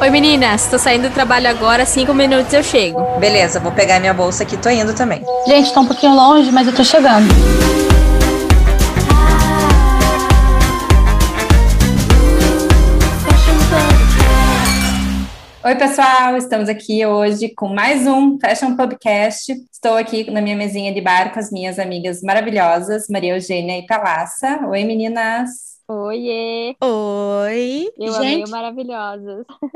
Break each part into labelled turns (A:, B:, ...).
A: Oi meninas, tô saindo do trabalho agora, cinco minutos eu chego.
B: Beleza, vou pegar minha bolsa aqui, tô indo também.
C: Gente, tá um pouquinho longe, mas eu tô chegando.
D: Oi, pessoal, estamos aqui hoje com mais um Fashion Podcast. Estou aqui na minha mesinha de bar com as minhas amigas maravilhosas, Maria Eugênia e Palassa. Oi, meninas!
E: Oiê!
F: Oi!
E: Eu
F: Gente,
E: amei
F: para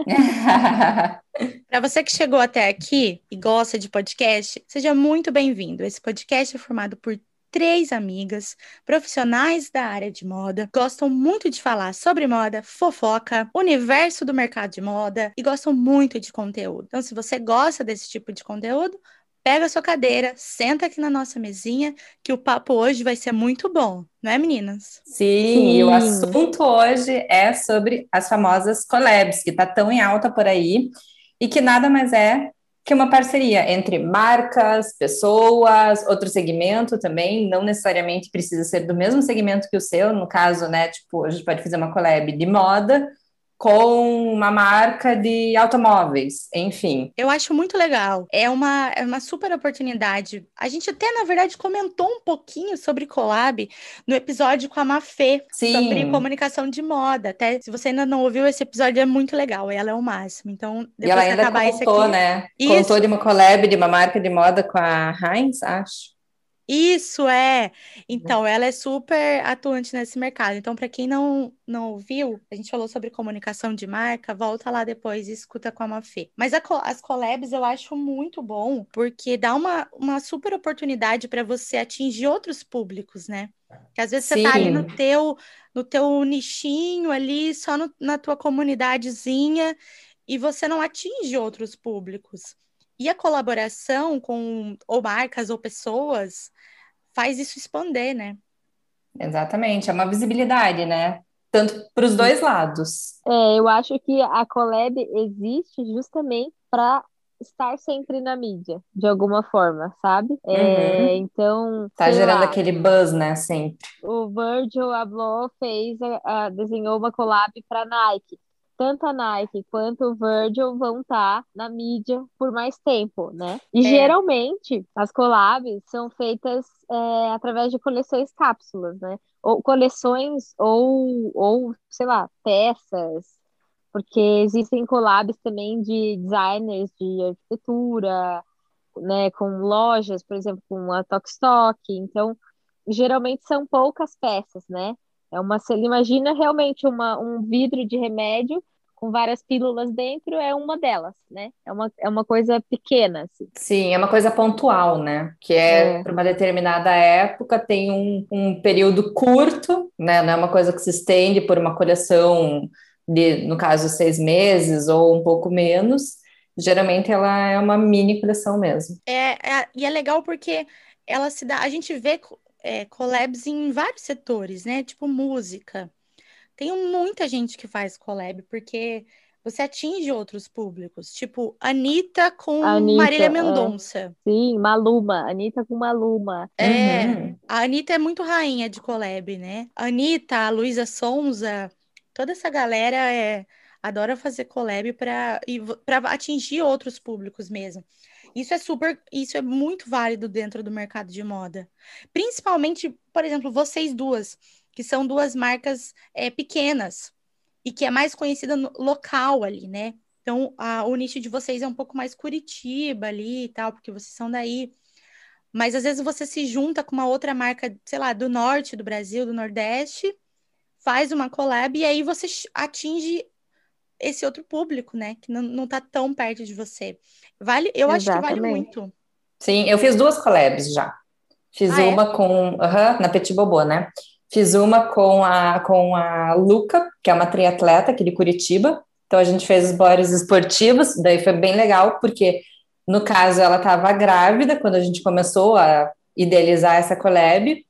F: você que chegou até aqui e gosta de podcast, seja muito bem-vindo. Esse podcast é formado por três amigas profissionais da área de moda, gostam muito de falar sobre moda, fofoca, universo do mercado de moda e gostam muito de conteúdo. Então, se você gosta desse tipo de conteúdo, pega a sua cadeira, senta aqui na nossa mesinha, que o papo hoje vai ser muito bom, não é, meninas?
D: Sim,
E: Sim.
D: e o assunto hoje é sobre as famosas collabs, que tá tão em alta por aí, e que nada mais é que uma parceria entre marcas, pessoas, outro segmento também, não necessariamente precisa ser do mesmo segmento que o seu, no caso, né, tipo, a gente pode fazer uma collab de moda com uma marca de automóveis, enfim.
F: Eu acho muito legal. É uma, é uma super oportunidade. A gente até, na verdade, comentou um pouquinho sobre collab no episódio com a Mafê,
D: Sim.
F: sobre comunicação de moda. Até se você ainda não ouviu, esse episódio é muito legal. Ela é o máximo. Então,
D: E
F: depois
D: ela
F: que
D: ainda
F: acabar esse
D: contou,
F: aqui.
D: né?
F: Isso.
D: Contou de uma collab de uma marca de moda com a Heinz, acho.
F: Isso é. Então, ela é super atuante nesse mercado. Então, para quem não, não ouviu, a gente falou sobre comunicação de marca, volta lá depois e escuta com a Mafê. Mas a as collabs eu acho muito bom, porque dá uma, uma super oportunidade para você atingir outros públicos, né? Que às vezes você tá ali no teu, no teu nichinho ali, só no- na tua comunidadezinha, e você não atinge outros públicos. E a colaboração com ou marcas ou pessoas faz isso expander, né?
D: Exatamente, é uma visibilidade, né? Tanto para os dois lados.
E: É, eu acho que a collab existe justamente para estar sempre na mídia, de alguma forma, sabe? É, então,
D: Tá gerando
E: lá,
D: aquele buzz, né? Sempre.
E: o Virgil Abloh fez, a- a- desenhou uma collab para Nike. Tanto a Nike quanto o Virgil vão estar na mídia por mais tempo, né? E
F: É.
E: geralmente as collabs são feitas é, através de coleções cápsulas, né? Ou coleções ou, ou sei lá, peças, porque existem collabs também de designers de arquitetura, né? Com lojas, por exemplo, com a Tokstok. Então, geralmente são poucas peças, né? É uma, você imagina realmente uma, um vidro de remédio com várias pílulas dentro, é uma delas, né? É uma, é uma coisa pequena, assim.
D: Sim, é uma coisa pontual, né? Que é,
E: É.
D: para uma determinada época, tem um, um período curto, né? Não é uma coisa que se estende por uma coleção de, no caso, seis meses ou um pouco menos. Geralmente ela é uma mini coleção mesmo.
F: É, é- e é legal porque ela se dá. A gente vê é, collabs em vários setores, né? Tipo música. Tem muita gente que faz collab porque você atinge outros públicos. Tipo, Anitta com
E: Anitta,
F: Marília
E: é.
F: Mendonça.
E: Sim, Maluma, Anitta com Maluma.
F: É,
D: Uhum.
F: a Anitta é muito rainha de collab, né? A Anitta, a Luísa Sonza, toda essa galera é, adora fazer collab para atingir outros públicos mesmo. Isso é super, isso é muito válido dentro do mercado de moda. Principalmente, por exemplo, vocês duas, que são duas marcas é, pequenas e que é mais conhecida no local ali, né? Então, a, o nicho de vocês é um pouco mais Curitiba ali e tal, porque vocês são daí. Mas às vezes você se junta com uma outra marca, sei lá, do norte do Brasil, do Nordeste, faz uma collab e aí você atinge esse outro público, né? Que não, não tá tão perto de você. Vale, eu acho que vale
E: Exatamente.
F: muito.
D: Sim, eu fiz duas collabs já. Fiz
F: Ah, é?
D: uma com, aham, na Petit Bobô, né? Fiz uma com a, com a Luca, que é uma triatleta aqui de Curitiba. Então a gente fez os bodies esportivos, daí foi bem legal, porque no caso ela estava grávida quando a gente começou a idealizar essa collab.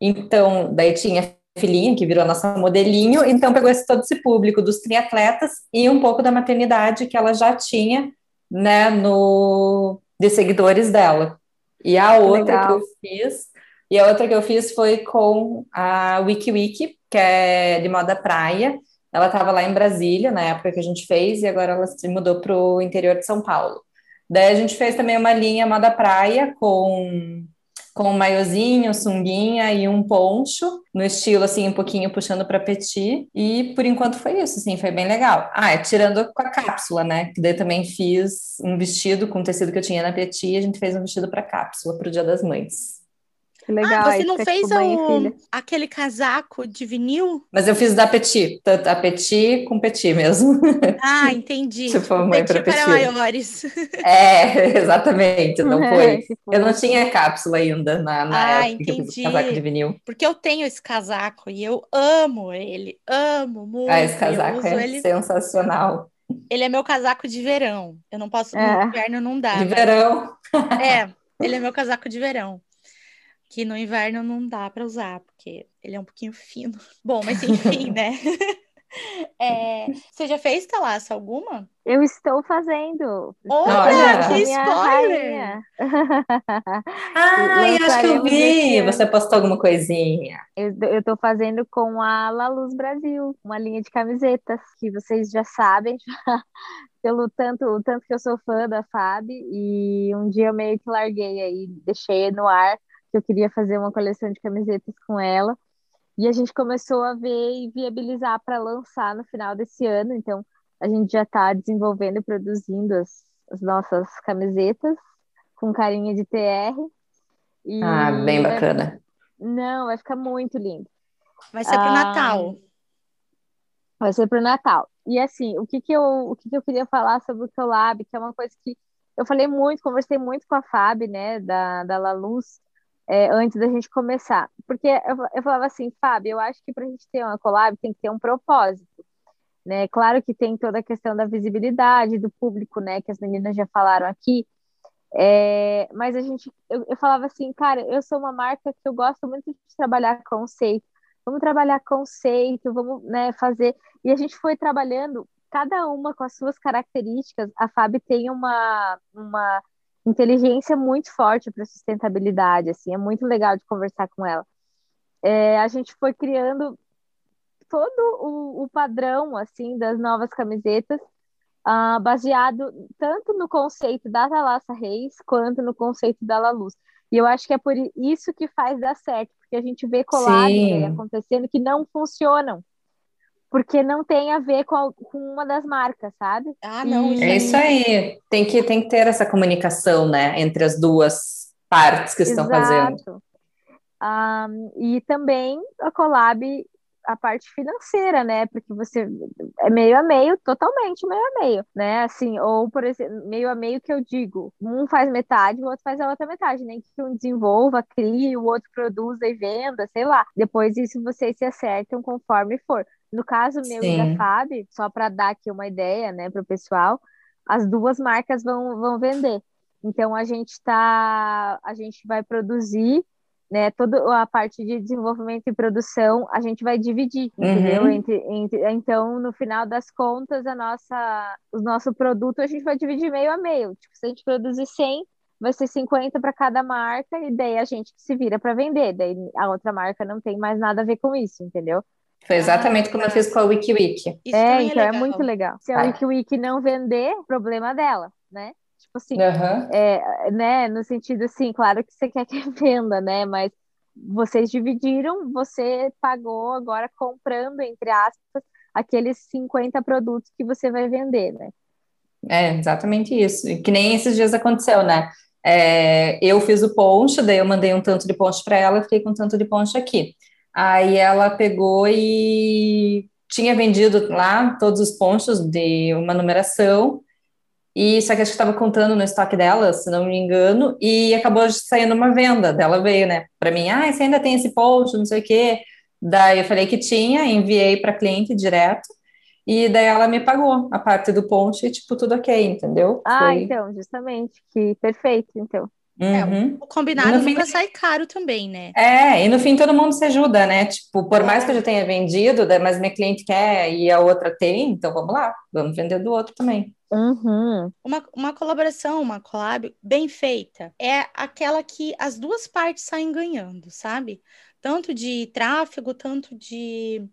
D: Então, daí tinha filhinha que virou a nossa modelinho, então pegou esse, todo esse público dos triatletas e um pouco da maternidade que ela já tinha, né, no de seguidores dela. E a outra
E: legal.
D: que eu fiz, e a outra que eu fiz foi com a WikiWiki, que é de moda praia, Ela estava lá em Brasília na época que a gente fez e agora ela se mudou para o interior de São Paulo. Daí a gente fez também uma linha moda praia com com um maiozinho, sunguinha e um poncho, no estilo assim, um pouquinho puxando para petit. E por enquanto foi isso, assim, foi bem legal. Ah, é, tirando com a cápsula, né? Que daí também fiz um vestido com tecido que eu tinha na petit, a gente fez um vestido para cápsula para o Dia das Mães.
E: Que legal.
F: Ah, você não fez
E: tipo,
F: o- aquele casaco de vinil?
D: Mas eu fiz da petit, tanto a petit com petit mesmo.
F: Ah, entendi.
D: Se for mãe
F: para
D: petit.
F: maiores.
D: É, exatamente, não foi.
E: Se for.
D: Eu não tinha cápsula ainda na, na
F: Ah,
D: época que eu fiz
F: entendi.
D: o casaco de vinil.
F: Porque eu tenho esse casaco e eu amo ele. Amo muito.
D: Ah, esse casaco é
F: ele.
D: sensacional.
F: Ele é meu casaco de verão. Eu não posso.
E: É.
F: No inverno não dá.
D: De
F: mas-
D: verão.
F: É, ele é meu casaco de verão. Que no inverno não dá para usar, porque ele é um pouquinho fino. Bom, mas enfim, né? É, você já fez talaça alguma?
E: Eu estou fazendo.
F: Olha, que spoiler!
D: Ai, acho que eu vi. Você postou alguma coisinha.
E: Eu, tô fazendo com a La Luz Brasil, uma linha de camisetas que vocês já sabem, pelo tanto, o tanto que eu sou fã da Fab, e um dia eu meio que larguei aí, deixei no ar que eu queria fazer uma coleção de camisetas com ela. E a gente começou a ver e viabilizar para lançar no final desse ano, então a gente já está desenvolvendo e produzindo as, as nossas camisetas com carinha de TR. E
D: Ah, bem
E: vai-
D: bacana.
E: Não, vai ficar muito lindo.
F: Vai ser pro
E: Ah,
F: Natal.
E: Vai ser pro Natal. E assim, o que que eu, o que que eu queria falar sobre o Collab, que é uma coisa que eu falei muito, conversei muito com a Fab, né, da, da La Luz, é, antes da gente começar. Porque eu, eu falava assim, Fab, eu acho que pra gente ter uma collab tem que ter um propósito, né? Claro que tem toda a questão da visibilidade do público, né, que as meninas já falaram aqui, é, mas a gente, eu, eu falava assim, cara, eu sou uma marca que eu gosto muito de trabalhar conceito, vamos trabalhar conceito, vamos, né, fazer. E a gente foi trabalhando, cada uma com as suas características. A Fábio tem uma, uma inteligência muito forte para sustentabilidade, assim, é muito legal de conversar com ela. É, a gente foi criando todo o, o padrão, assim, das novas camisetas, ah, baseado tanto no conceito da Thalassa Reis quanto no conceito da La Luz. E eu acho que é por isso que faz dar certo, porque a gente vê
D: Sim.
E: aí acontecendo que não funcionam, porque não tem a ver com, a- com uma das marcas, sabe?
F: Ah, não.
E: E-
D: É isso aí. Tem que, tem que ter essa comunicação, né, entre as duas partes que estão fazendo.
E: Exato. Ah, e também a collab, a parte financeira, né? Porque você é meio a meio, totalmente meio a meio, né? Assim, ou por exemplo, meio a meio que eu digo, um faz metade, o outro faz a outra metade, nem que um desenvolva, crie, o outro produza e venda, sei lá. Depois isso vocês se acertam conforme for. No caso meu e da
D: Sim.
E: Fab, só para dar aqui uma ideia, né, para o pessoal, as duas marcas vão, vão vender. Então a gente tá, a gente vai produzir, né, toda a parte de desenvolvimento e produção, a gente vai dividir, entendeu?
D: Uhum.
E: Entre, entre, então, no final das contas, a nossa, o nosso produto a gente vai dividir meio a meio. Tipo, se a gente produzir 100, vai ser 50 para cada marca e daí a gente que se vira para vender. Daí a outra marca não tem mais nada a ver com isso, entendeu?
D: Foi exatamente
F: Ah,
D: como eu fiz com a WikiWiki.
E: É,
F: também
E: então é
F: legal.
E: muito legal. Se a. WikiWiki não vender, problema dela, né? Tipo assim,
D: Aham.
E: é, né, no sentido assim, claro que você quer que venda, né, mas vocês dividiram, você pagou agora comprando, entre aspas, aqueles 50 produtos que você vai vender, né?
D: É exatamente isso. E Que nem esses dias aconteceu, né? É, eu fiz o poncho, daí eu mandei um tanto de poncho para ela, fiquei com um tanto de poncho aqui. Aí ela pegou e tinha vendido lá todos os ponchos de uma numeração, e só que acho que estava contando no estoque dela, se não me engano, e acabou saindo uma venda dela veio, né, para mim, ah, você ainda tem esse poncho, não sei o quê. Daí eu falei que tinha, enviei para cliente direto, e daí ela me pagou a parte do ponto e, tipo, tudo ok, entendeu?
E: Ah,
D: Foi-
E: então, justamente, que perfeito, então.
D: Uhum.
F: O combinado
D: No fim-
F: nunca sai caro também, né?
D: É, e no fim todo mundo se ajuda, né? Tipo, por mais que eu já tenha vendido, daí- mas minha cliente quer e a outra tem, então vamos lá, vamos vender do outro também.
E: Uhum.
F: Uma, uma colaboração, uma collab bem feita é aquela que as duas partes saem ganhando, sabe? Tanto de tráfego, tanto de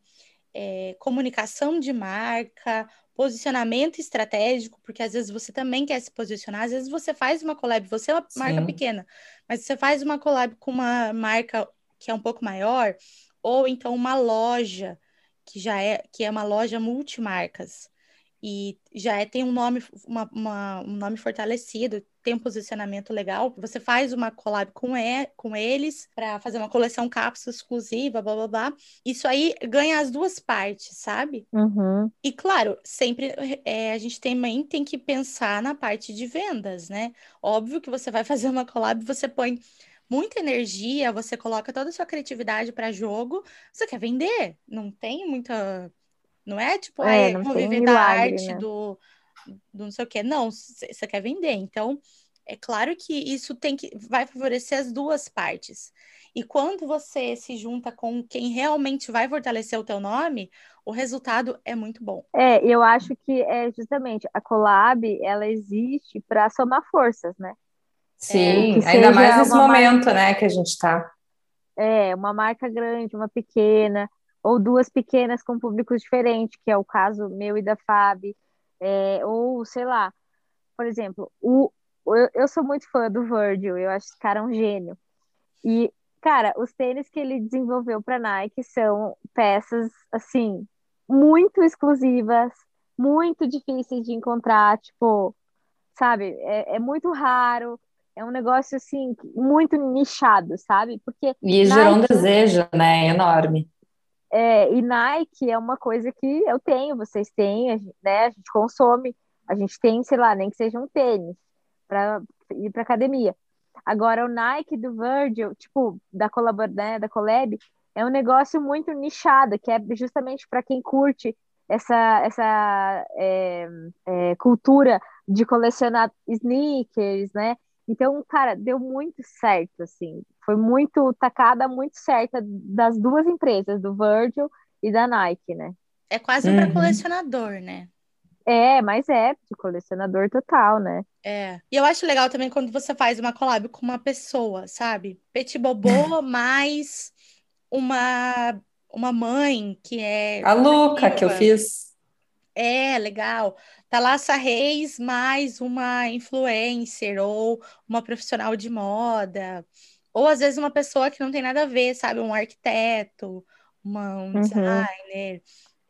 F: é, comunicação de marca, posicionamento estratégico, porque às vezes você também quer se posicionar, às vezes você faz uma collab, você é uma Sim. marca pequena, mas você faz uma collab com uma marca que é um pouco maior, ou então uma loja que já é que é uma loja multimarcas e já é, tem um nome, uma, uma, um nome fortalecido, tem um posicionamento legal, você faz uma collab com, e, com eles para fazer uma coleção cápsula exclusiva, blá blá blá. Isso aí ganha as duas partes, sabe?
E: Uhum.
F: E claro, sempre é, a gente também tem que pensar na parte de vendas, né? Óbvio que você vai fazer uma collab, você põe muita energia, você coloca toda a sua criatividade para jogo, você quer vender, não tem muita não é tipo, é, ah, vou viver milagre, da arte, né? do, do não sei o quê. Não, você quer vender. Então, é claro que isso tem que vai favorecer as duas partes. E quando você se junta com quem realmente vai fortalecer o teu nome, o resultado é muito bom.
E: É, eu acho que é justamente a collab, ela existe para somar forças, né?
D: Sim, é, ainda mais nesse momento, marca, né, que a gente está.
E: É, uma marca grande, uma pequena, ou duas pequenas com públicos diferentes, que é o caso meu e da Fábio, é, ou sei lá, por exemplo, o, eu, eu sou muito fã do Virgil, eu acho esse cara um gênio. E, cara, os tênis que ele desenvolveu para Nike são peças, assim, muito exclusivas, muito difíceis de encontrar, tipo, sabe, é, é muito raro, é um negócio, assim, muito nichado, sabe? Porque
D: e gerou um desejo, né, enorme.
E: É, e Nike é uma coisa que eu tenho, vocês têm, a gente, né? A gente consome, a gente tem, sei lá, nem que seja um tênis para ir para academia. Agora o Nike do Virgil, tipo, da colabor, né, da collab, é um negócio muito nichado, que é justamente para quem curte essa essa é, é, cultura de colecionar sneakers, né? Então, cara, deu muito certo, assim. Foi muito tacada muito certa das duas empresas, do Virgil e da Nike, né?
F: É quase uhum. para colecionador, né?
E: É, mas é de colecionador total, né?
F: É. E eu acho legal também quando você faz uma collab com uma pessoa, sabe? Petit Bobô mais uma uma mãe que é
D: a Luca que eu fiz.
F: É, legal. Thalassa tá Reis mais uma influencer ou uma profissional de moda. Ou às vezes uma pessoa que não tem nada a ver, sabe? Um arquiteto, uma, um uhum. designer.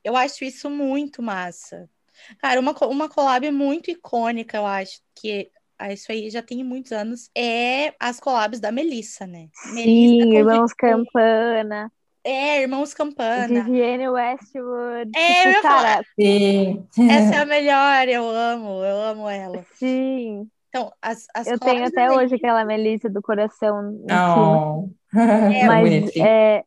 F: Eu acho isso muito massa. Cara, uma, uma collab muito icônica, eu acho, que ah, isso aí já tem muitos anos, é as collabs da Melissa, né?
E: Sim, Melissa Irmãos Campana.
F: É, Irmãos Campana.
E: Vivienne Westwood.
F: É, tipo, eu
E: cara,
D: Sim.
F: Essa é a melhor, eu amo, eu amo ela.
E: Sim.
F: Então, as, as
E: Eu tenho até hoje aquela Melissa do coração.
D: Oh.
E: É, mas é,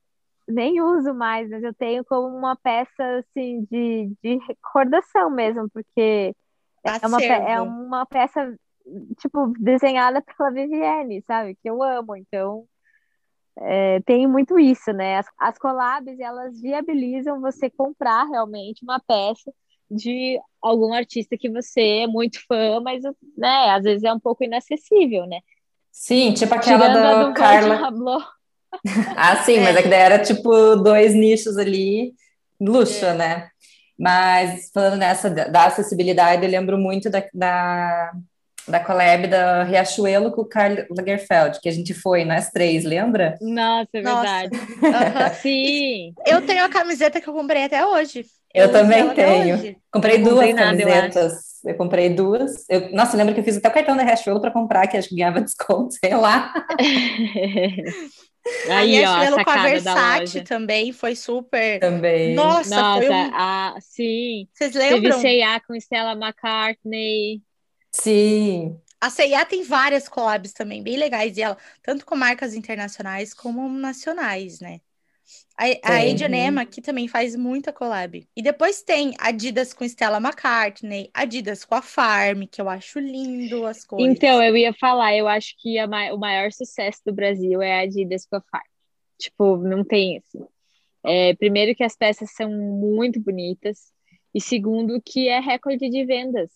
E: nem uso mais, mas eu tenho como uma peça assim de, de recordação mesmo, porque é uma, é uma peça tipo desenhada pela Vivienne, sabe? Que eu amo, então é, tem muito isso, né? As, as collabs, elas viabilizam você comprar realmente uma peça de algum artista que você é muito fã, mas, né, às vezes é um pouco inacessível, né?
D: Sim, tipo aquela Tirando do, do Carla... ah, sim, mas é que daí era tipo dois nichos ali, luxo, é. né? Mas falando nessa da acessibilidade, eu lembro muito da, da da collab da Riachuelo com o Karl Lagerfeld, que a gente foi nós três, lembra?
E: Nossa, é verdade. Nossa.
F: Sim. Eu tenho a camiseta que eu comprei até hoje.
D: Eu, eu também tenho. Comprei duas comprei camisetas. Nada, eu, eu, comprei duas. Eu, nossa, lembra que eu fiz até o cartão da Riachuelo para comprar, que acho que ganhava desconto, sei lá.
F: Aí, a ó, a com a Versace também foi super.
D: Também.
E: Nossa, Nossa foi um... a, sim.
F: Vocês lembram?
E: Teve C&A com Stella McCartney.
D: Sim.
F: A CIA tem várias collabs também, bem legais, e ela, tanto com marcas internacionais como nacionais, né? A, a Adriana que também faz muita collab. E depois tem Adidas com Stella McCartney, Adidas com a Farm, que eu acho lindo as coisas.
E: Então, eu ia falar, eu acho que a, o maior sucesso do Brasil é a Adidas com a Farm. Tipo, não tem assim. É, primeiro que as peças são muito bonitas, e segundo que é recorde de vendas.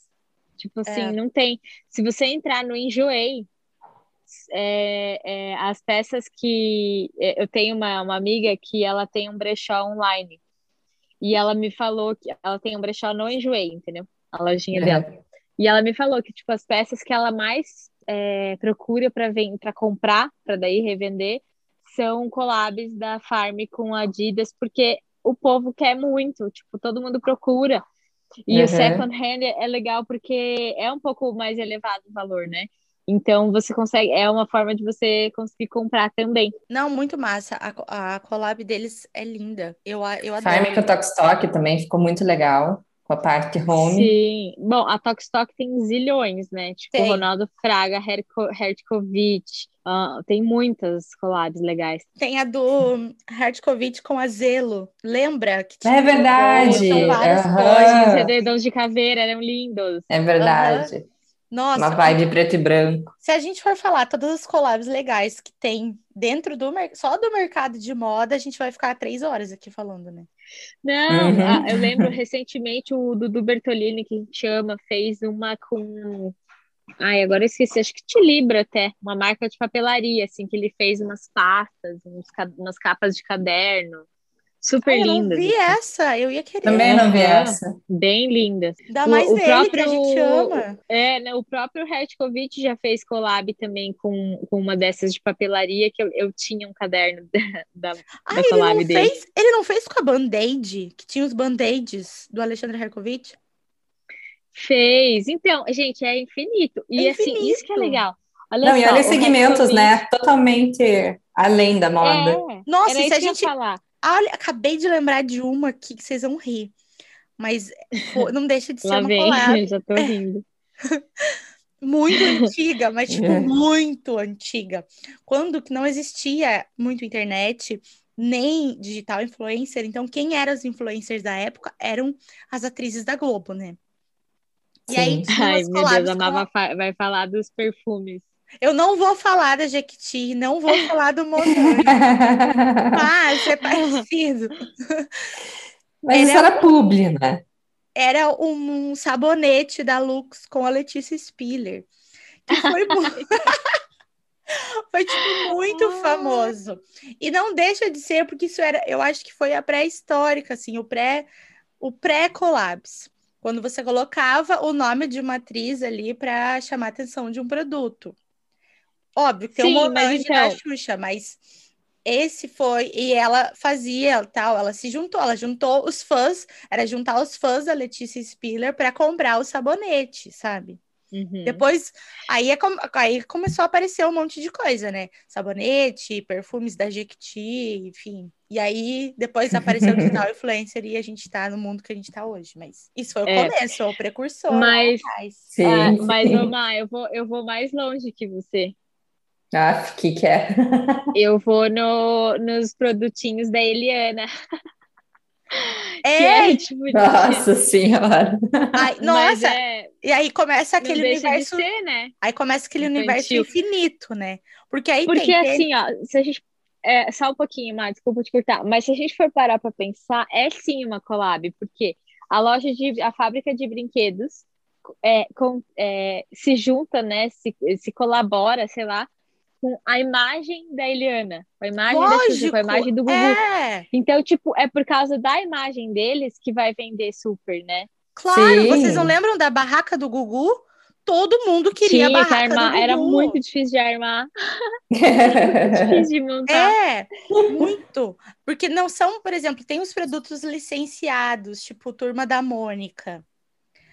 E: Tipo assim, é. não tem. Se você entrar no Enjoei, é, é, as peças que. É, eu tenho uma, uma amiga que ela tem um brechó online. E ela me falou que ela tem um brechó no Enjoei, entendeu? A lojinha
D: Uhum.
E: dela. E ela me falou que, tipo, as peças que ela mais é, procura para para comprar, para daí revender, são collabs da Farm com Adidas, porque o povo quer muito, tipo, todo mundo procura. E
D: Uhum.
E: o second hand é legal porque é um pouco mais elevado o valor, né? Então você consegue, é uma forma de você conseguir comprar também.
F: Não, muito massa. A, a collab deles é linda. Eu, eu
D: Farm
F: adoro.
D: com o Tokstok também ficou muito legal, com a parte home.
E: Sim. Bom, a Tokstok tem zilhões, né? Tipo,
F: Tem.
E: Ronaldo Fraga, Herko- Hertkovic, ah, tem muitas collabs legais.
F: Tem a do Hardkovic com a Zelo. Lembra? Que
D: É verdade.
F: São várias
D: aham.
F: coisas.
E: Os edredons de caveira eram lindos.
D: É verdade.
F: Nossa,
D: Uma vibe preto e branco.
F: se a gente for falar todas as collabs legais que tem dentro do mer- só do mercado de moda, a gente vai ficar três horas aqui falando, né?
E: Não,
D: Uhum.
E: ah, eu lembro recentemente o Dudu Bertolini, que a gente chama, fez uma com. Ai, agora eu esqueci, acho que Tilibra até, uma marca de papelaria, assim, que ele fez umas pastas, uns umas capas de caderno, super
F: Ai, eu não
E: lindas.
F: vi
E: assim,
F: essa, eu ia querer.
D: Também não vi
E: Aham.
D: essa.
E: Bem lindas. O-
F: mais
E: o
F: dele, que a
E: próprio-
F: gente ama.
E: É, né, o próprio Hertkovic já fez collab também com, com uma dessas de papelaria, que eu, eu tinha um caderno da, da,
F: Ah,
E: da
F: ele
E: collab
F: não
E: dele.
F: fez, ele não fez com a Band-Aid, que tinha os Band-Aids do Alexandre Herkovic?
E: Fez. Então, gente, é infinito. E
F: É
E: assim, isso que é
F: infinito.
E: legal. Olha
D: Não, e
E: só,
D: olha
E: o
D: os segmentos, né? Totalmente além da moda.
E: É,
F: Nossa, e se a
E: eu
F: gente-
E: falar.
F: Olha, acabei de lembrar de uma aqui que vocês vão rir. Mas pô, não deixa de ser
E: Lá
F: uma
E: vem,
F: collab
E: já tô rindo.
F: muito antiga, mas tipo,
D: É.
F: muito antiga. Quando que não existia muito internet, nem digital influencer, então quem eram os influencers da época eram as atrizes da Globo, né? E aí
D: Sim.
F: tinha
E: Ai, meu Deus, a
F: com
E: fa- vai falar dos perfumes.
F: Eu não vou falar da Jequiti, não vou falar do Monange, mas é parecido.
D: Mas isso
F: Era-
D: era publi, né?
F: Era um sabonete da Lux com a Letícia Spiller. Que foi muito... Foi, tipo, muito
E: Ah.
F: famoso. E não deixa de ser, porque isso era, eu acho que foi a pré-histórica, assim, o pré, o pré-collabs. Quando você colocava o nome de uma atriz ali para chamar a atenção de um produto. Óbvio que tem
E: Sim,
F: um
E: mas
F: Monange da
E: então-
F: Xuxa, mas esse foi, e ela fazia tal, ela se juntou, ela juntou os fãs, era juntar os fãs da Letícia Spiller para comprar o sabonete, sabe?
E: Uhum.
F: Depois, aí, é com- aí começou a aparecer um monte de coisa, né? Sabonete, perfumes da Jequiti, enfim. E aí, depois apareceu o digital influencer e a gente tá no mundo que a gente tá hoje. Mas isso foi o
E: É.
F: começo, o precursor.
E: Mas-
F: lá atrás.
D: Sim.
E: Ah, mas,
D: sim.
E: ô, Má, eu vou, eu vou mais longe que você.
D: Ah, que que é?
E: Eu vou no, nos produtinhos da Eliana.
F: É,
E: é tipo de-
D: Nossa senhora.
F: ai, nossa,
E: é,
F: e aí começa aquele universo,
E: de ser, né?
F: aí começa aquele universo
E: infantil.
F: infinito, né? Porque aí
E: Porque
F: tem, tem-
E: assim, ó, se a gente. É, só um pouquinho, Má, desculpa te cortar. Mas se a gente for parar para pensar, é sim uma collab, porque a loja de. a fábrica de brinquedos é, com- é, se junta, né? Se, se colabora, sei lá, com a imagem da Eliana, com a imagem da
F: lógico,
E: com a imagem do Gugu.
F: é,
E: Então, tipo, é por causa da imagem deles que vai vender super, né?
F: claro,
D: Sim.
F: vocês não lembram da barraca do Gugu? Todo mundo queria a
E: Tinha
F: barraca do
E: armar, era
F: Gugu.
E: muito difícil de armar, difícil de montar.
F: É, muito. Porque não são, por exemplo, tem os produtos licenciados, tipo Turma da Mônica.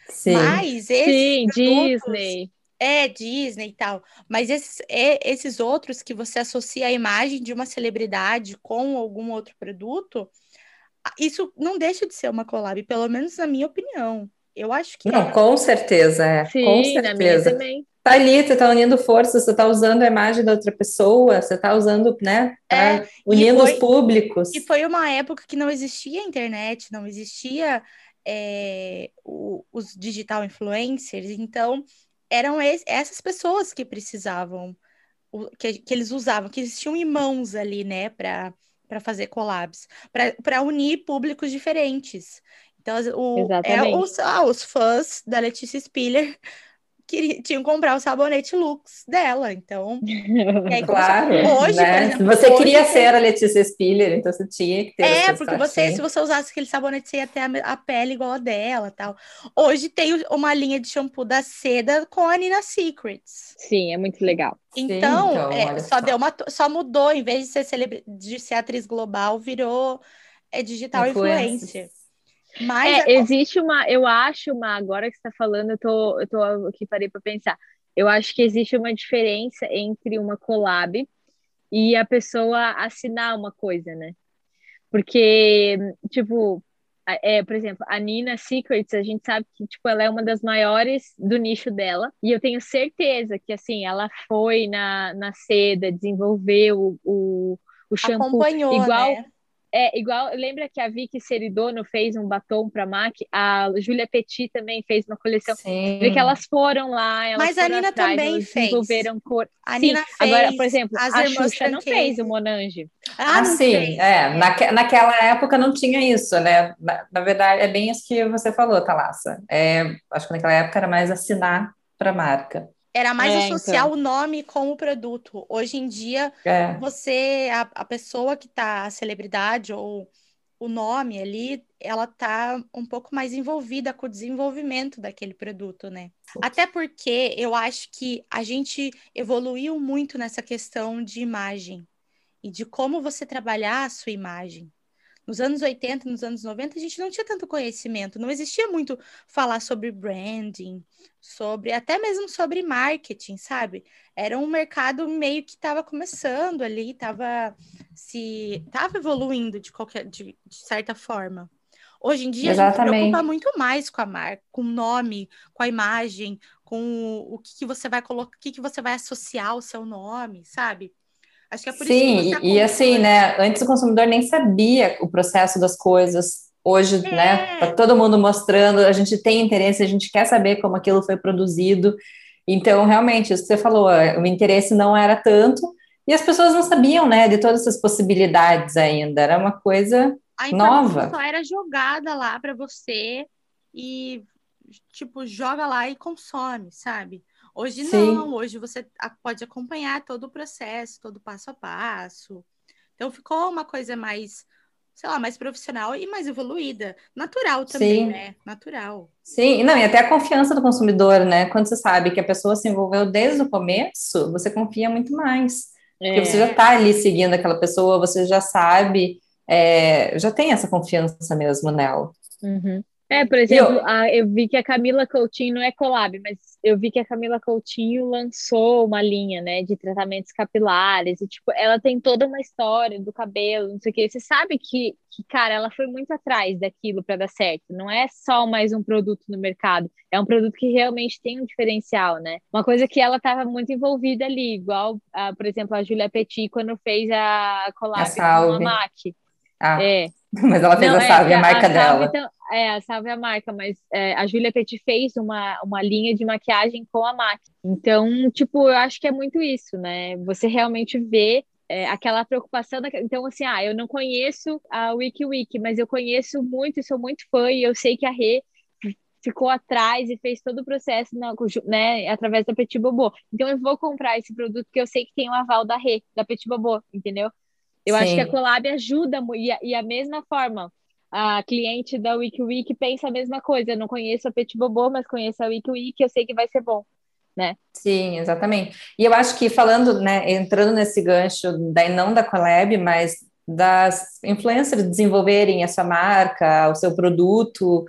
D: Sim.
F: Mas esses
E: Sim,
F: produtos-
E: Disney.
F: É, Disney e tal. Mas esses, é, esses outros que você associa a imagem de uma celebridade com algum outro produto, isso não deixa de ser uma collab, pelo menos na minha opinião. Eu acho que
D: Não,
F: é.
D: com certeza, é. com
E: Sim, na minha
D: certeza.
E: também.
D: Tá ali, você tá unindo forças, você tá usando a imagem da outra pessoa, você tá usando, né? Tá
F: É,
D: unindo
F: foi-
D: os públicos.
F: E foi uma época que não existia internet, não existia é, o- os digital influencers, então eram es- essas pessoas que precisavam, que, que eles usavam, que existiam irmãos ali, né, para para fazer collabs, para unir públicos diferentes. Então, o, é os, ah, os fãs da Letícia Spiller queria, tinham que comprar o sabonete Lux dela. Então, aí,
D: Claro.
F: hoje,
D: né?
F: por exemplo,
D: você
F: hoje
D: queria
F: tem-
D: ser a Letícia Spiller, então você tinha que ter
F: É, porque você, se você usasse aquele sabonete, você ia ter a, a pele igual a dela tal. Hoje tem uma linha de shampoo da seda com a Nina Secrets.
E: Sim, é muito legal.
D: Sim,
F: Então,
D: então,
F: é, só,
D: só.
F: deu uma, só mudou, em vez de ser, celebra- de ser atriz global, virou é, digital influencer. Mas
E: É, existe uma, eu acho uma, agora que você está falando, eu tô, eu tô aqui parei para pensar. Eu acho que existe uma diferença entre uma collab e a pessoa assinar uma coisa, né? Porque, tipo, é, por exemplo, a Nina Secrets, a gente sabe que, tipo, ela é uma das maiores do nicho dela, e eu tenho certeza que, assim, ela foi na, na seda, desenvolveu o, o, o shampoo
F: acompanhou,
E: igual
F: né?
E: É igual, lembra que a Vicky Seridono fez um batom para MAC? A Julia Petit também fez uma coleção.
D: Sim.
E: Vê que elas foram lá, elas
F: Mas a
E: foram
F: Nina
E: atrás,
F: também fez.
E: desenvolveram cor.
F: A
E: Sim,
F: Nina fez,
E: agora, por exemplo,
F: as
E: a Xuxa não fez o Monange.
F: Ah,
D: Ah,
F: não
D: sim,
F: fez.
D: é. Naque, naquela época não tinha isso, né? Na, na verdade, é bem isso que você falou, Thalassa. É, acho que naquela época era mais assinar para a marca.
F: Era mais
E: É,
F: associar
E: então.
F: o nome com o produto. Hoje em dia,
D: É,
F: você, a, a pessoa que tá, a celebridade ou o nome ali, ela tá um pouco mais envolvida com o desenvolvimento daquele produto, né? Até porque eu acho que a gente evoluiu muito nessa questão de imagem e de como você trabalhar a sua imagem. Nos anos 80, nos anos 90, a gente não tinha tanto conhecimento, não existia muito falar sobre branding, sobre até mesmo sobre marketing, sabe? Era um mercado meio que estava começando ali, estava se estava evoluindo de qualquer de, de certa forma. Hoje em dia a gente se
D: Exatamente.
F: preocupa muito mais com a marca, com o nome, com a imagem, com o que, que você vai colocar, o que, que você vai associar ao seu nome, sabe? Acho que é por isso que
D: Sim,
F: você
D: e, assim, né? Antes o consumidor nem sabia o processo das coisas. Hoje,
F: É.
D: né? Tá todo mundo mostrando, a gente tem interesse, a gente quer saber como aquilo foi produzido. Então, realmente, isso que você falou, é, o interesse não era tanto, e as pessoas não sabiam, né, de todas essas possibilidades ainda. Era uma coisa
F: A
D: Nova.
F: só era jogada lá para você e, tipo, joga lá e consome, sabe? Hoje
D: Sim.
F: não, hoje você pode acompanhar todo o processo, todo o passo a passo. Então ficou uma coisa mais, sei lá, mais profissional e mais evoluída. Natural também,
D: Sim.
F: né? Natural.
D: Sim, não, e até a confiança do consumidor, né? Quando você sabe que a pessoa se envolveu desde o começo, você confia muito mais. Porque
E: É,
D: você já está ali seguindo aquela pessoa, você já sabe, é, já tem essa confiança mesmo nela.
E: uhum. É, por exemplo, a- eu vi que a Camila Coutinho não é collab, mas eu vi que a Camila Coutinho lançou uma linha, né, de tratamentos capilares e tipo, ela tem toda uma história do cabelo, não sei o quê. Você sabe que, que cara, ela foi muito atrás daquilo para dar certo. Não é só mais um produto no mercado, é um produto que realmente tem um diferencial, né? Uma coisa que ela estava muito envolvida ali, igual, ah, por exemplo, a Julia Petit quando fez a collab
D: A
E: com a. MAC.
D: Ah,
E: É.
D: mas ela fez
E: Não,
D: a
E: é,
D: salve,
E: que
D: a marca
E: Salve
D: dela.
E: tam- é, a Salve é a marca, mas é, a Julia Petit fez uma, uma linha de maquiagem com a MAC. Então, tipo, eu acho que é muito isso, né? Você realmente vê é, aquela preocupação. daque- Então, assim, ah, eu não conheço a WikiWiki, mas eu conheço muito e sou muito fã, e eu sei que a Rê ficou atrás e fez todo o processo na- né, através da Petit Bobô. Então, eu vou comprar esse produto que eu sei que tem o aval da Rê, da Petit Bobô, entendeu? Eu acho que a
D: Sim.
E: collab ajuda, e a, e a mesma forma, a cliente da WikiWiki pensa a mesma coisa. Eu não conheço a Petit Bobô, mas conheço a WikiWiki, eu sei que vai ser bom.
D: Sim, exatamente. E eu acho que falando, né, entrando nesse gancho, daí não da collab, mas das influencers desenvolverem a sua marca, o seu produto,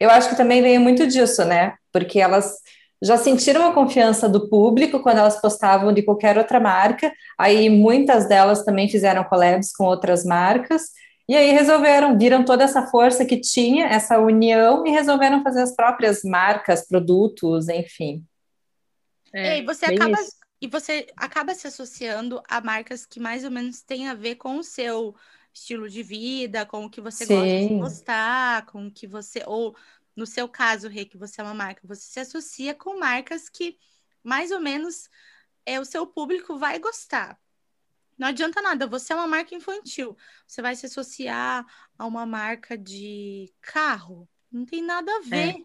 D: eu acho que também veio muito disso, né? Porque elas já sentiram a confiança do público quando elas postavam de qualquer outra marca, aí muitas delas também fizeram collabs com outras marcas, e aí resolveram, viram toda essa força que tinha, essa união, e resolveram fazer as próprias marcas, produtos, enfim.
F: É, e você acaba
E: isso.
F: e você acaba se associando a marcas que mais ou menos têm a ver com o seu estilo de vida, com o que você gosta de
D: Sim.
F: postar, com o que você ou no seu caso, Rê, que você é uma marca, você se associa com marcas que mais ou menos é o seu público vai gostar. Não adianta nada, você é uma marca infantil. Você vai se associar a uma marca de carro. Não tem nada a ver.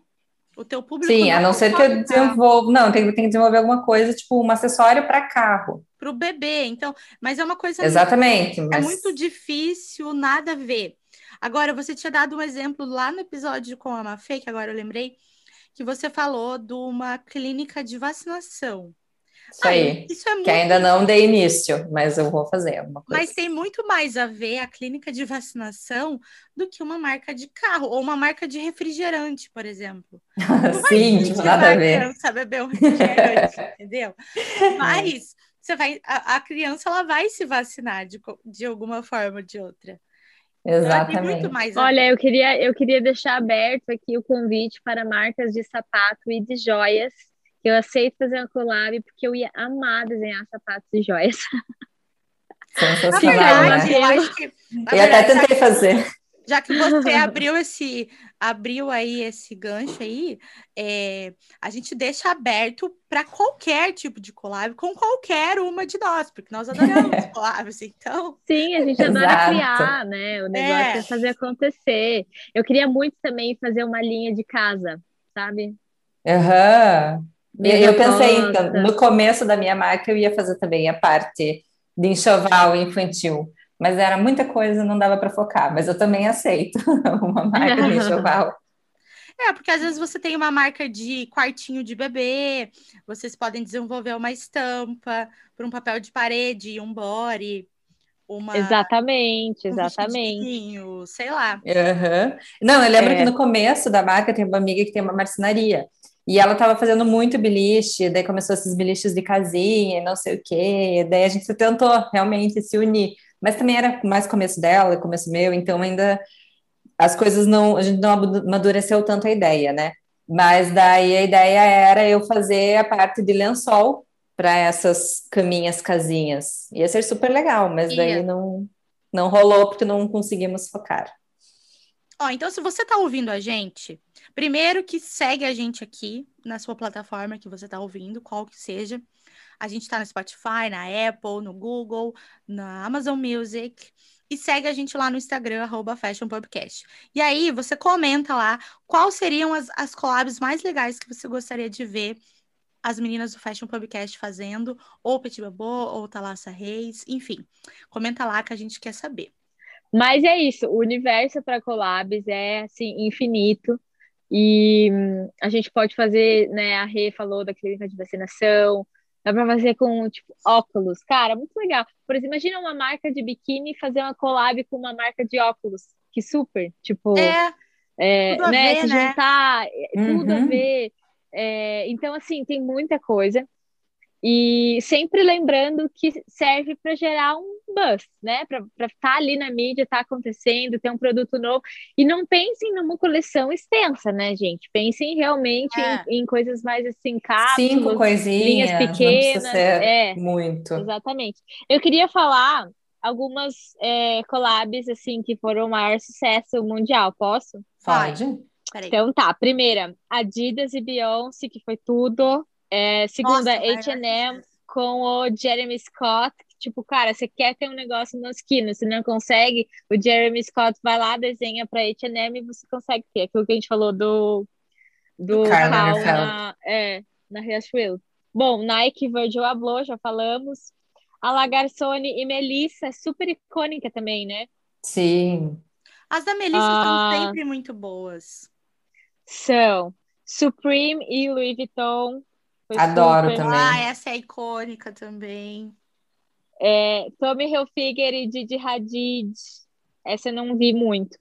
F: O teu público.
D: Sim, a não ser que eu desenvolva. Não, tem, tem que desenvolver alguma coisa, tipo um acessório para carro.
F: Para o bebê, então. Mas é uma coisa.
D: Exatamente.
F: Muito,
D: mas...
F: É muito difícil, nada a ver. Agora, você tinha dado um exemplo lá no episódio com a Mafê, que agora eu lembrei, que você falou de uma clínica de vacinação.
D: Isso aí. Isso é muito... Que ainda não dei início, mas eu vou fazer alguma coisa.
F: Mas tem muito mais a ver a clínica de vacinação do que uma marca de carro ou uma marca de refrigerante, por exemplo.
D: Sim, tipo, nada a ver.
F: Criança beber um refrigerante, entendeu? Mas você vai, a, a, criança ela vai se vacinar de, de alguma forma ou de outra.
D: Exatamente.
E: Olha, eu queria, eu queria deixar aberto aqui o convite para marcas de sapato e de joias que eu aceito fazer uma collab porque eu ia amar desenhar sapatos e joias.
D: Sensacional, né? Eu, acho que, eu até tentei fazer.
F: Já que você abriu esse, abriu aí esse gancho aí, é, a gente deixa aberto para qualquer tipo de collab com qualquer uma de nós, porque nós adoramos collabs, então.
E: Sim, a gente adora Exato. criar, né? O negócio é. é fazer acontecer. Eu queria muito também fazer uma linha de casa, sabe?
D: Aham. Uhum. Eu, pensei, então, no começo da minha marca, eu ia fazer também a parte de enxoval infantil, mas era muita coisa, não dava para focar. Mas eu também aceito uma marca de enxoval.
F: É, porque às vezes você tem uma marca de quartinho de bebê, vocês podem desenvolver uma estampa para um papel de parede, um body, uma.
E: Exatamente, exatamente.
F: Um sei lá.
D: Uhum. Não, eu lembro é. que no começo da marca tem uma amiga que tem uma marcenaria. E ela estava fazendo muito beliche, daí começou esses biliches de casinha, não sei o quê. Daí a gente tentou realmente se unir, mas também era mais começo dela, começo meu, então ainda as coisas não, a gente não amadureceu tanto a ideia, né? Mas daí a ideia era eu fazer a parte de lençol para essas caminhas casinhas. Ia ser super legal, mas daí não, não rolou porque não conseguimos focar.
F: Ó, então se você está ouvindo a gente, primeiro que segue a gente aqui na sua plataforma que você está ouvindo, qual que seja. A gente está no Spotify, na Apple, no Google, na Amazon Music. E segue a gente lá no Instagram, arroba. E aí você comenta lá quais seriam as, as collabs mais legais que você gostaria de ver as meninas do Fashion Podcast fazendo, ou Petit Babô, ou Thalassa Reis, enfim. Comenta lá que a gente quer saber.
E: Mas é isso, o universo para collabs é assim infinito e hum, a gente pode fazer, né? A Rê falou da clínica de vacinação, dá para fazer com tipo óculos, cara, muito legal. Por exemplo, imagina uma marca de biquíni fazer uma collab com uma marca de óculos, que super, tipo,
F: é,
E: é né? Ver, se né? juntar, uhum. tudo a ver. É, então, assim, tem muita coisa. E sempre lembrando que serve para gerar um buzz, né? Para estar tá ali na mídia, tá acontecendo, ter um produto novo. E não pensem numa coleção extensa, né, gente? Pensem realmente é. em, em, coisas mais assim, cápsulas,
D: Cinco coisinhas, linhas pequenas. é, muito.
E: Exatamente. Eu queria falar algumas é, collabs assim que foram o maior sucesso mundial. Posso?
D: Pode.
E: Então tá, primeira, Adidas e Beyoncé, que foi tudo. É, segunda, H&M com o Jeremy Scott. Tipo, cara, você quer ter um negócio na esquina, se não consegue, o Jeremy Scott vai lá, desenha para H&M e você consegue ter. Aquilo que a gente falou do do, do Carl na, é, na Riachuelo. Bom, Nike, Virgil Abloh, já falamos. A Lagarsone e Melissa, é super icônica também, né?
D: Sim.
F: As da Melissa ah, são sempre muito boas.
E: São. Supreme e Louis Vuitton
D: foi Adoro super... também.
F: Ah, essa é icônica também.
E: É, Tommy Hilfiger e Didi Hadid. Essa eu não vi muito.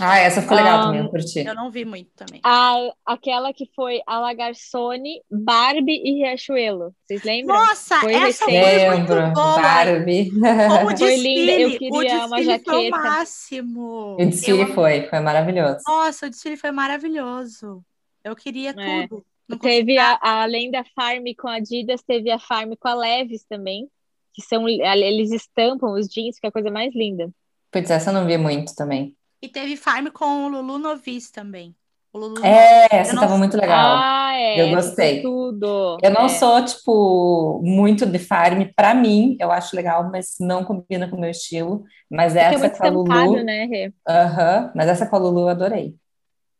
D: Ah, essa ficou legal um, também, eu curti.
F: Eu não vi muito também.
E: A, aquela que foi a Lagarsone, Barbie e Riachuelo. Vocês lembram?
F: Nossa,
E: foi
F: essa recente. foi muito boa.
D: Barbie.
F: Como foi linda,
E: eu queria uma jaqueta. Foi
F: o máximo.
D: O desfile eu... foi, foi maravilhoso.
F: Nossa, o desfile foi maravilhoso. Eu queria é. tudo.
E: Não teve, a, a, além da Farm com a Adidas, teve a Farm com a Leves também, que são, eles estampam os jeans, que é a coisa mais linda.
D: Putz, essa eu não vi muito também.
F: E teve Farm com o Lulu Novice também. O
D: Lulu é, essa não... tava muito legal.
E: Ah, é,
D: eu gostei.
E: Tudo.
D: Eu não
E: é.
D: sou, tipo, muito de farm. Para mim, eu acho legal, mas não combina com o meu estilo. Mas Porque essa é com a Lulu.
E: Né,
D: uh -huh, mas essa com a Lulu eu adorei.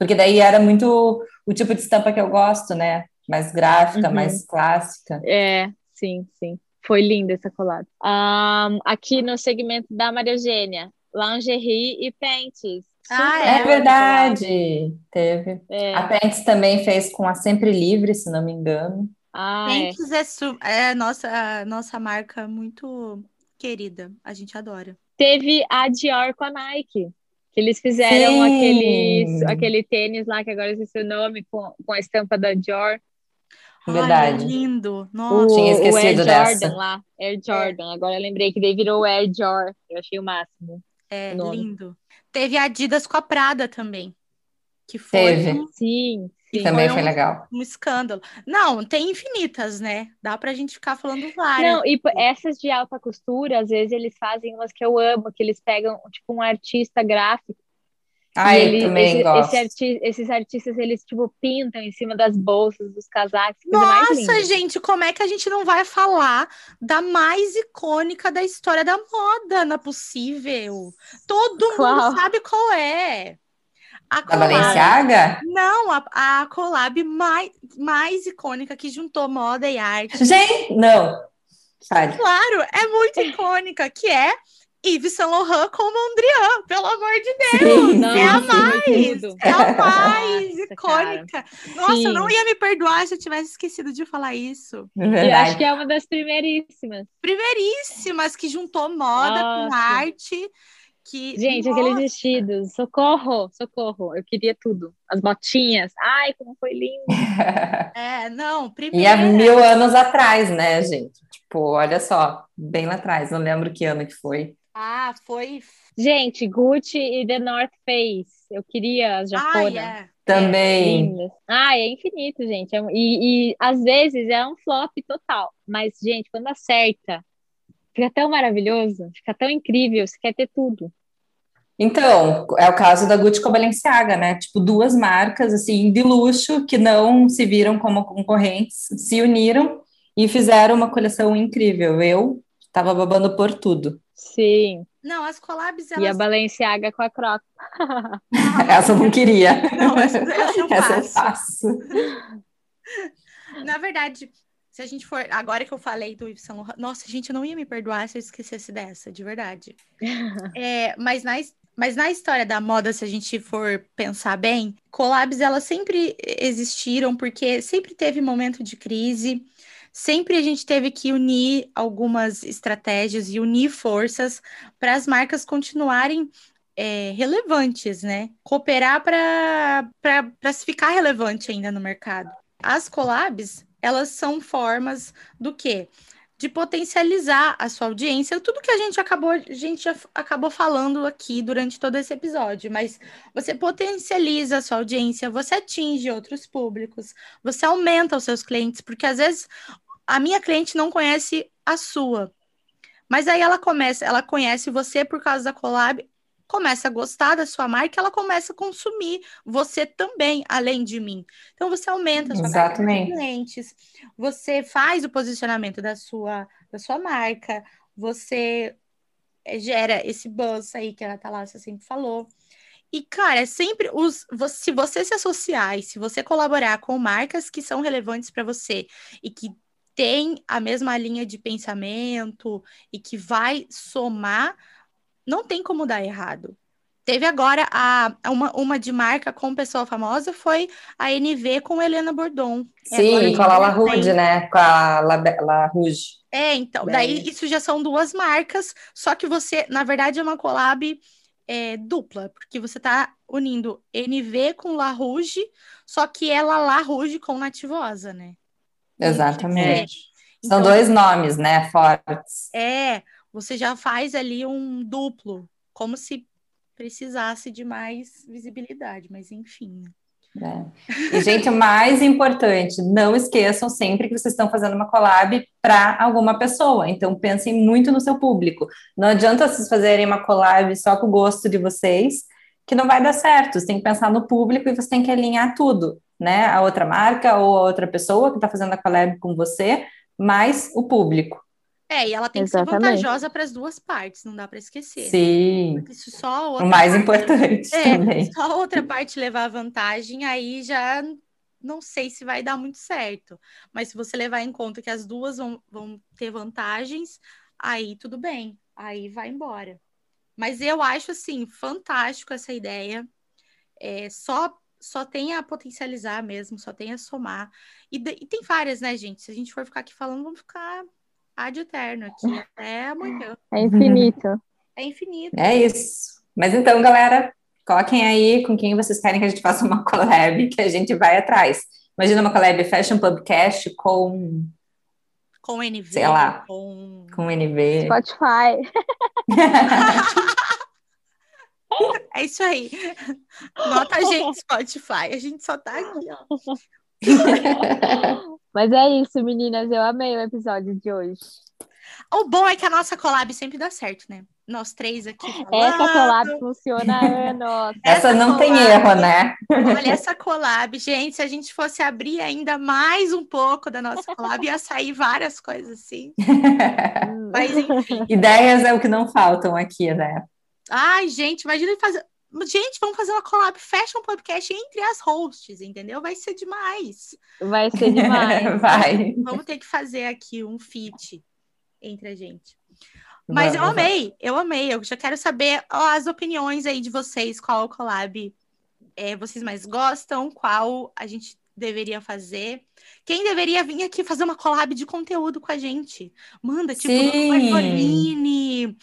D: Porque daí era muito o tipo de estampa que eu gosto, né? Mais gráfica,
E: Uhum.
D: mais clássica.
E: É, sim, sim. Foi linda essa colada. Ahn, aqui no segmento da Maria Eugênia, lingerie e pentes.
F: Ah, é
D: É verdade, teve.
E: É.
D: A Pentes também fez com a Sempre Livre, se não me engano.
E: Ah, é.
F: Pentes é, su- é nossa, nossa marca muito querida. A gente adora.
E: Teve a Dior com a Nike. Que eles fizeram
D: Sim.
E: aqueles, aquele tênis lá, que agora eu esqueci o nome, com, com a estampa da Dior.
D: Verdade.
F: Ai, lindo.
E: O,
F: Nossa.
D: Tinha
E: o Air
D: esquecido
E: Jordan
D: dessa.
E: lá. Air Jordan. Agora eu lembrei que daí virou Air Jor. Eu achei o máximo.
F: É,
E: o
F: lindo. Teve a Adidas com a Prada também. Que foi
D: Teve.
E: Sim, sim.
D: Também
F: Foi
D: foi
F: um-
D: legal.
F: um escândalo. Não, tem infinitas, né? Dá pra gente ficar falando várias.
E: Não, e essas de alta costura, às vezes eles fazem umas que eu amo, que eles pegam, tipo, um artista gráfico
D: Ah, eu
E: ele-
D: também
E: esse-
D: gosto.
E: esse arti- esses artistas, eles, tipo, pintam em cima das bolsas, dos casacos,
F: Nossa, gente, como é que a gente não vai falar da mais icônica da história da moda? Não é possível. Todo
E: Qual?
F: mundo sabe qual é. A
D: Da Balenciaga?
F: Não, a, a collab mais, mais icônica que juntou moda e arte.
D: Gente, não.
F: Claro, é muito icônica, que é Yves Saint Laurent com Mondrian, pelo amor de Deus.
D: Sim,
E: Não,
F: é a mais, é a mais
E: Nossa,
F: icônica. Nossa,
E: Sim.
F: eu não ia me perdoar se eu tivesse esquecido de falar isso.
E: Eu acho que é uma das primeiríssimas.
F: primeiríssimas que juntou moda com
E: Nossa.
F: arte. Que,
E: Gente,
F: nossa,
E: aqueles vestidos, socorro, socorro, eu queria tudo. As botinhas, ai, como foi lindo.
F: É, não,
D: E
F: primeira.
D: há mil anos atrás, né, gente? Tipo, olha só, bem lá atrás, não lembro que ano que foi.
F: Ah, foi.
E: Gente, Gucci e The North Face, eu queria as japonas.
F: é.
D: Também.
E: Lindas. Ah, é infinito, gente. É E, e às vezes é um flop total. Mas, gente, quando acerta, fica tão maravilhoso, fica tão incrível, você quer ter tudo.
D: Então, é o caso da Gucci com a Balenciaga, né? Tipo, duas marcas, assim, de luxo, que não se viram como concorrentes, se uniram e fizeram uma coleção incrível. Eu tava babando por tudo.
E: Sim.
F: Não, as collabs,
E: E a
F: elas.
E: Balenciaga com a Crocs.
D: Essa eu não queria.
F: Não, essa, essa eu
D: Essa eu
F: faço.
D: faço.
F: Na verdade, se a gente for. Agora que eu falei do Yves Saint Laurent. Nossa, gente, eu não ia me perdoar se eu esquecesse dessa, de verdade. É, mas, na, mas na história da moda, se a gente for pensar bem, collabs elas sempre existiram, porque sempre teve momento de crise. Sempre a gente teve que unir algumas estratégias e unir forças para as marcas continuarem é, relevantes, né? Cooperar para se ficar relevante ainda no mercado. As collabs, elas são formas do quê? De potencializar a sua audiência, tudo que a gente acabou, a gente acabou falando aqui durante todo esse episódio, mas você potencializa a sua audiência, você atinge outros públicos, você aumenta os seus clientes, porque às vezes a minha cliente não conhece a sua. Mas aí ela começa, ela conhece você por causa da collab, começa a gostar da sua marca, ela começa a consumir você também, além de mim. Então você aumenta a sua carteira de
D: Exatamente.
F: clientes, você faz o posicionamento da sua, da sua marca, você eh, gera esse buzz aí que a Thalásia sempre falou. E, cara, é sempre os. Se você se associar e se você colaborar com marcas que são relevantes para você e que tem a mesma linha de pensamento e que vai somar, não tem como dar errado. Teve agora a, uma, uma de marca com pessoa famosa, foi a NV com Helena Bordon. É,
D: Sim, com a Lala Rouge, né? Com a La, Rouge.
F: é, então,
D: Bem.
F: daí isso já são duas marcas, só que você, na verdade, é uma collab é, dupla, porque você tá unindo NV com La Rouge, só que ela La Rouge com Nativosa, né?
D: Exatamente. São
F: Então,
D: dois nomes, né? Fortes.
F: É, você já faz ali um duplo, como se precisasse de mais visibilidade, mas enfim.
D: né? E, gente, o mais importante, não esqueçam sempre que vocês estão fazendo uma collab para alguma pessoa. Então, pensem muito no seu público. Não adianta vocês fazerem uma collab só com o gosto de vocês, que não vai dar certo. Você tem que pensar no público e você tem que alinhar tudo, né? A outra marca ou a outra pessoa que está fazendo a collab com você, mais o público.
F: É, e ela tem que
E: Exatamente.
F: ser vantajosa para as duas partes, não dá para esquecer.
D: Sim,
F: Porque se só a
D: o mais
F: parte-
D: importante
F: É,
D: também.
F: só a outra parte levar vantagem, aí já não sei se vai dar muito certo. Mas se você levar em conta que as duas vão, vão ter vantagens, aí tudo bem, aí vai embora. Mas eu acho assim fantástico essa ideia. É, só só tem a potencializar mesmo, só tem a somar. E, e tem várias, né, gente? Se a gente for ficar aqui falando, vamos ficar ad eterno aqui até amanhã.
E: É infinito.
F: É infinito.
D: É isso. Mas então, galera, coloquem aí com quem vocês querem que a gente faça uma collab, que a gente vai atrás. Imagina uma collab Fashion Podcast com,
F: Com NV,
D: Sei lá.
F: com
D: com NV.
E: Spotify.
F: É isso aí. Nota a gente, Spotify. A gente só tá aqui, ó.
E: Mas é isso, meninas. Eu amei o episódio de hoje.
F: O bom é que a nossa collab sempre dá certo, né? Nós três aqui falando.
E: Essa collab funciona há anos.
D: Essa
F: Essa
D: não tem
F: collab-
D: erro, né?
F: Olha essa collab, gente. Se a gente fosse abrir ainda mais um pouco da nossa collab, ia sair várias coisas assim. Mas enfim.
D: Ideias é o que não faltam aqui, né?
F: Ai, gente, imagina fazer. Gente, vamos fazer uma collab Fashion Podcast entre as hosts, entendeu? Vai ser demais.
E: Vai ser demais.
D: Vai.
F: Vamos ter que fazer aqui um feat entre a gente. Mas eu
D: Vamos,
F: amei, eu amei. Eu já quero saber ó, as opiniões aí de vocês, qual collab é, vocês mais gostam, qual a gente deveria fazer. Quem deveria vir aqui fazer uma collab de conteúdo com a gente? Manda, tipo. Marcolini,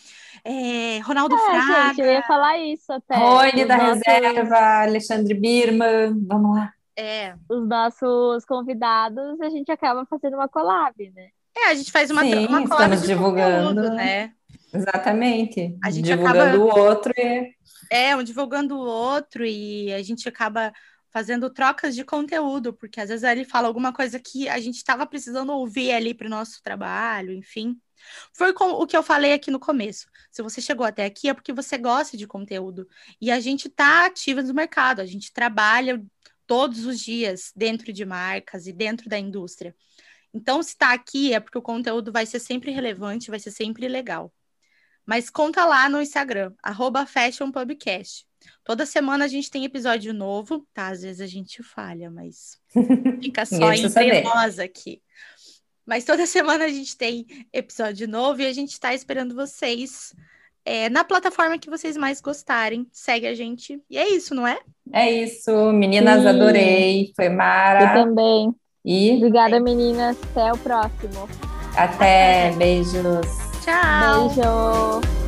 F: é, Ronaldo
E: É,
F: Fraga.
E: gente, eu ia falar isso até.
D: Rony da
E: nossos-
D: Reserva, Alexandre Birman, vamos lá.
F: É.
E: Os nossos convidados, a gente acaba fazendo uma collab, né?
F: É, a gente faz uma,
D: Sim,
F: uma collab
D: estamos
F: de
D: divulgando.
F: conteúdo, né?
D: Exatamente.
F: A gente
D: Divulgando o outro e
F: É, um divulgando o outro e a gente acaba fazendo trocas de conteúdo, porque às vezes ele fala alguma coisa que a gente estava precisando ouvir ali para o nosso trabalho, enfim. Foi com o que eu falei aqui no começo. Se você chegou até aqui é porque você gosta de conteúdo. E a gente está ativa no mercado, a gente trabalha todos os dias dentro de marcas e dentro da indústria. Então, se está aqui é porque o conteúdo vai ser sempre relevante, vai ser sempre legal. Mas conta lá no Instagram, arroba. Toda semana a gente tem episódio novo, tá? Às vezes a gente falha, mas fica só entre nós aqui. Mas toda semana a gente tem episódio novo e a gente tá esperando vocês é, na plataforma que vocês mais gostarem. Segue a gente. E é isso, não é?
D: é isso. Meninas,
E: Sim.
D: adorei. Foi
E: Eu
D: Mara.
E: também.
D: E
E: Obrigada, meninas. Até o próximo.
D: até. Beijos.
F: Tchau!
E: Beijo.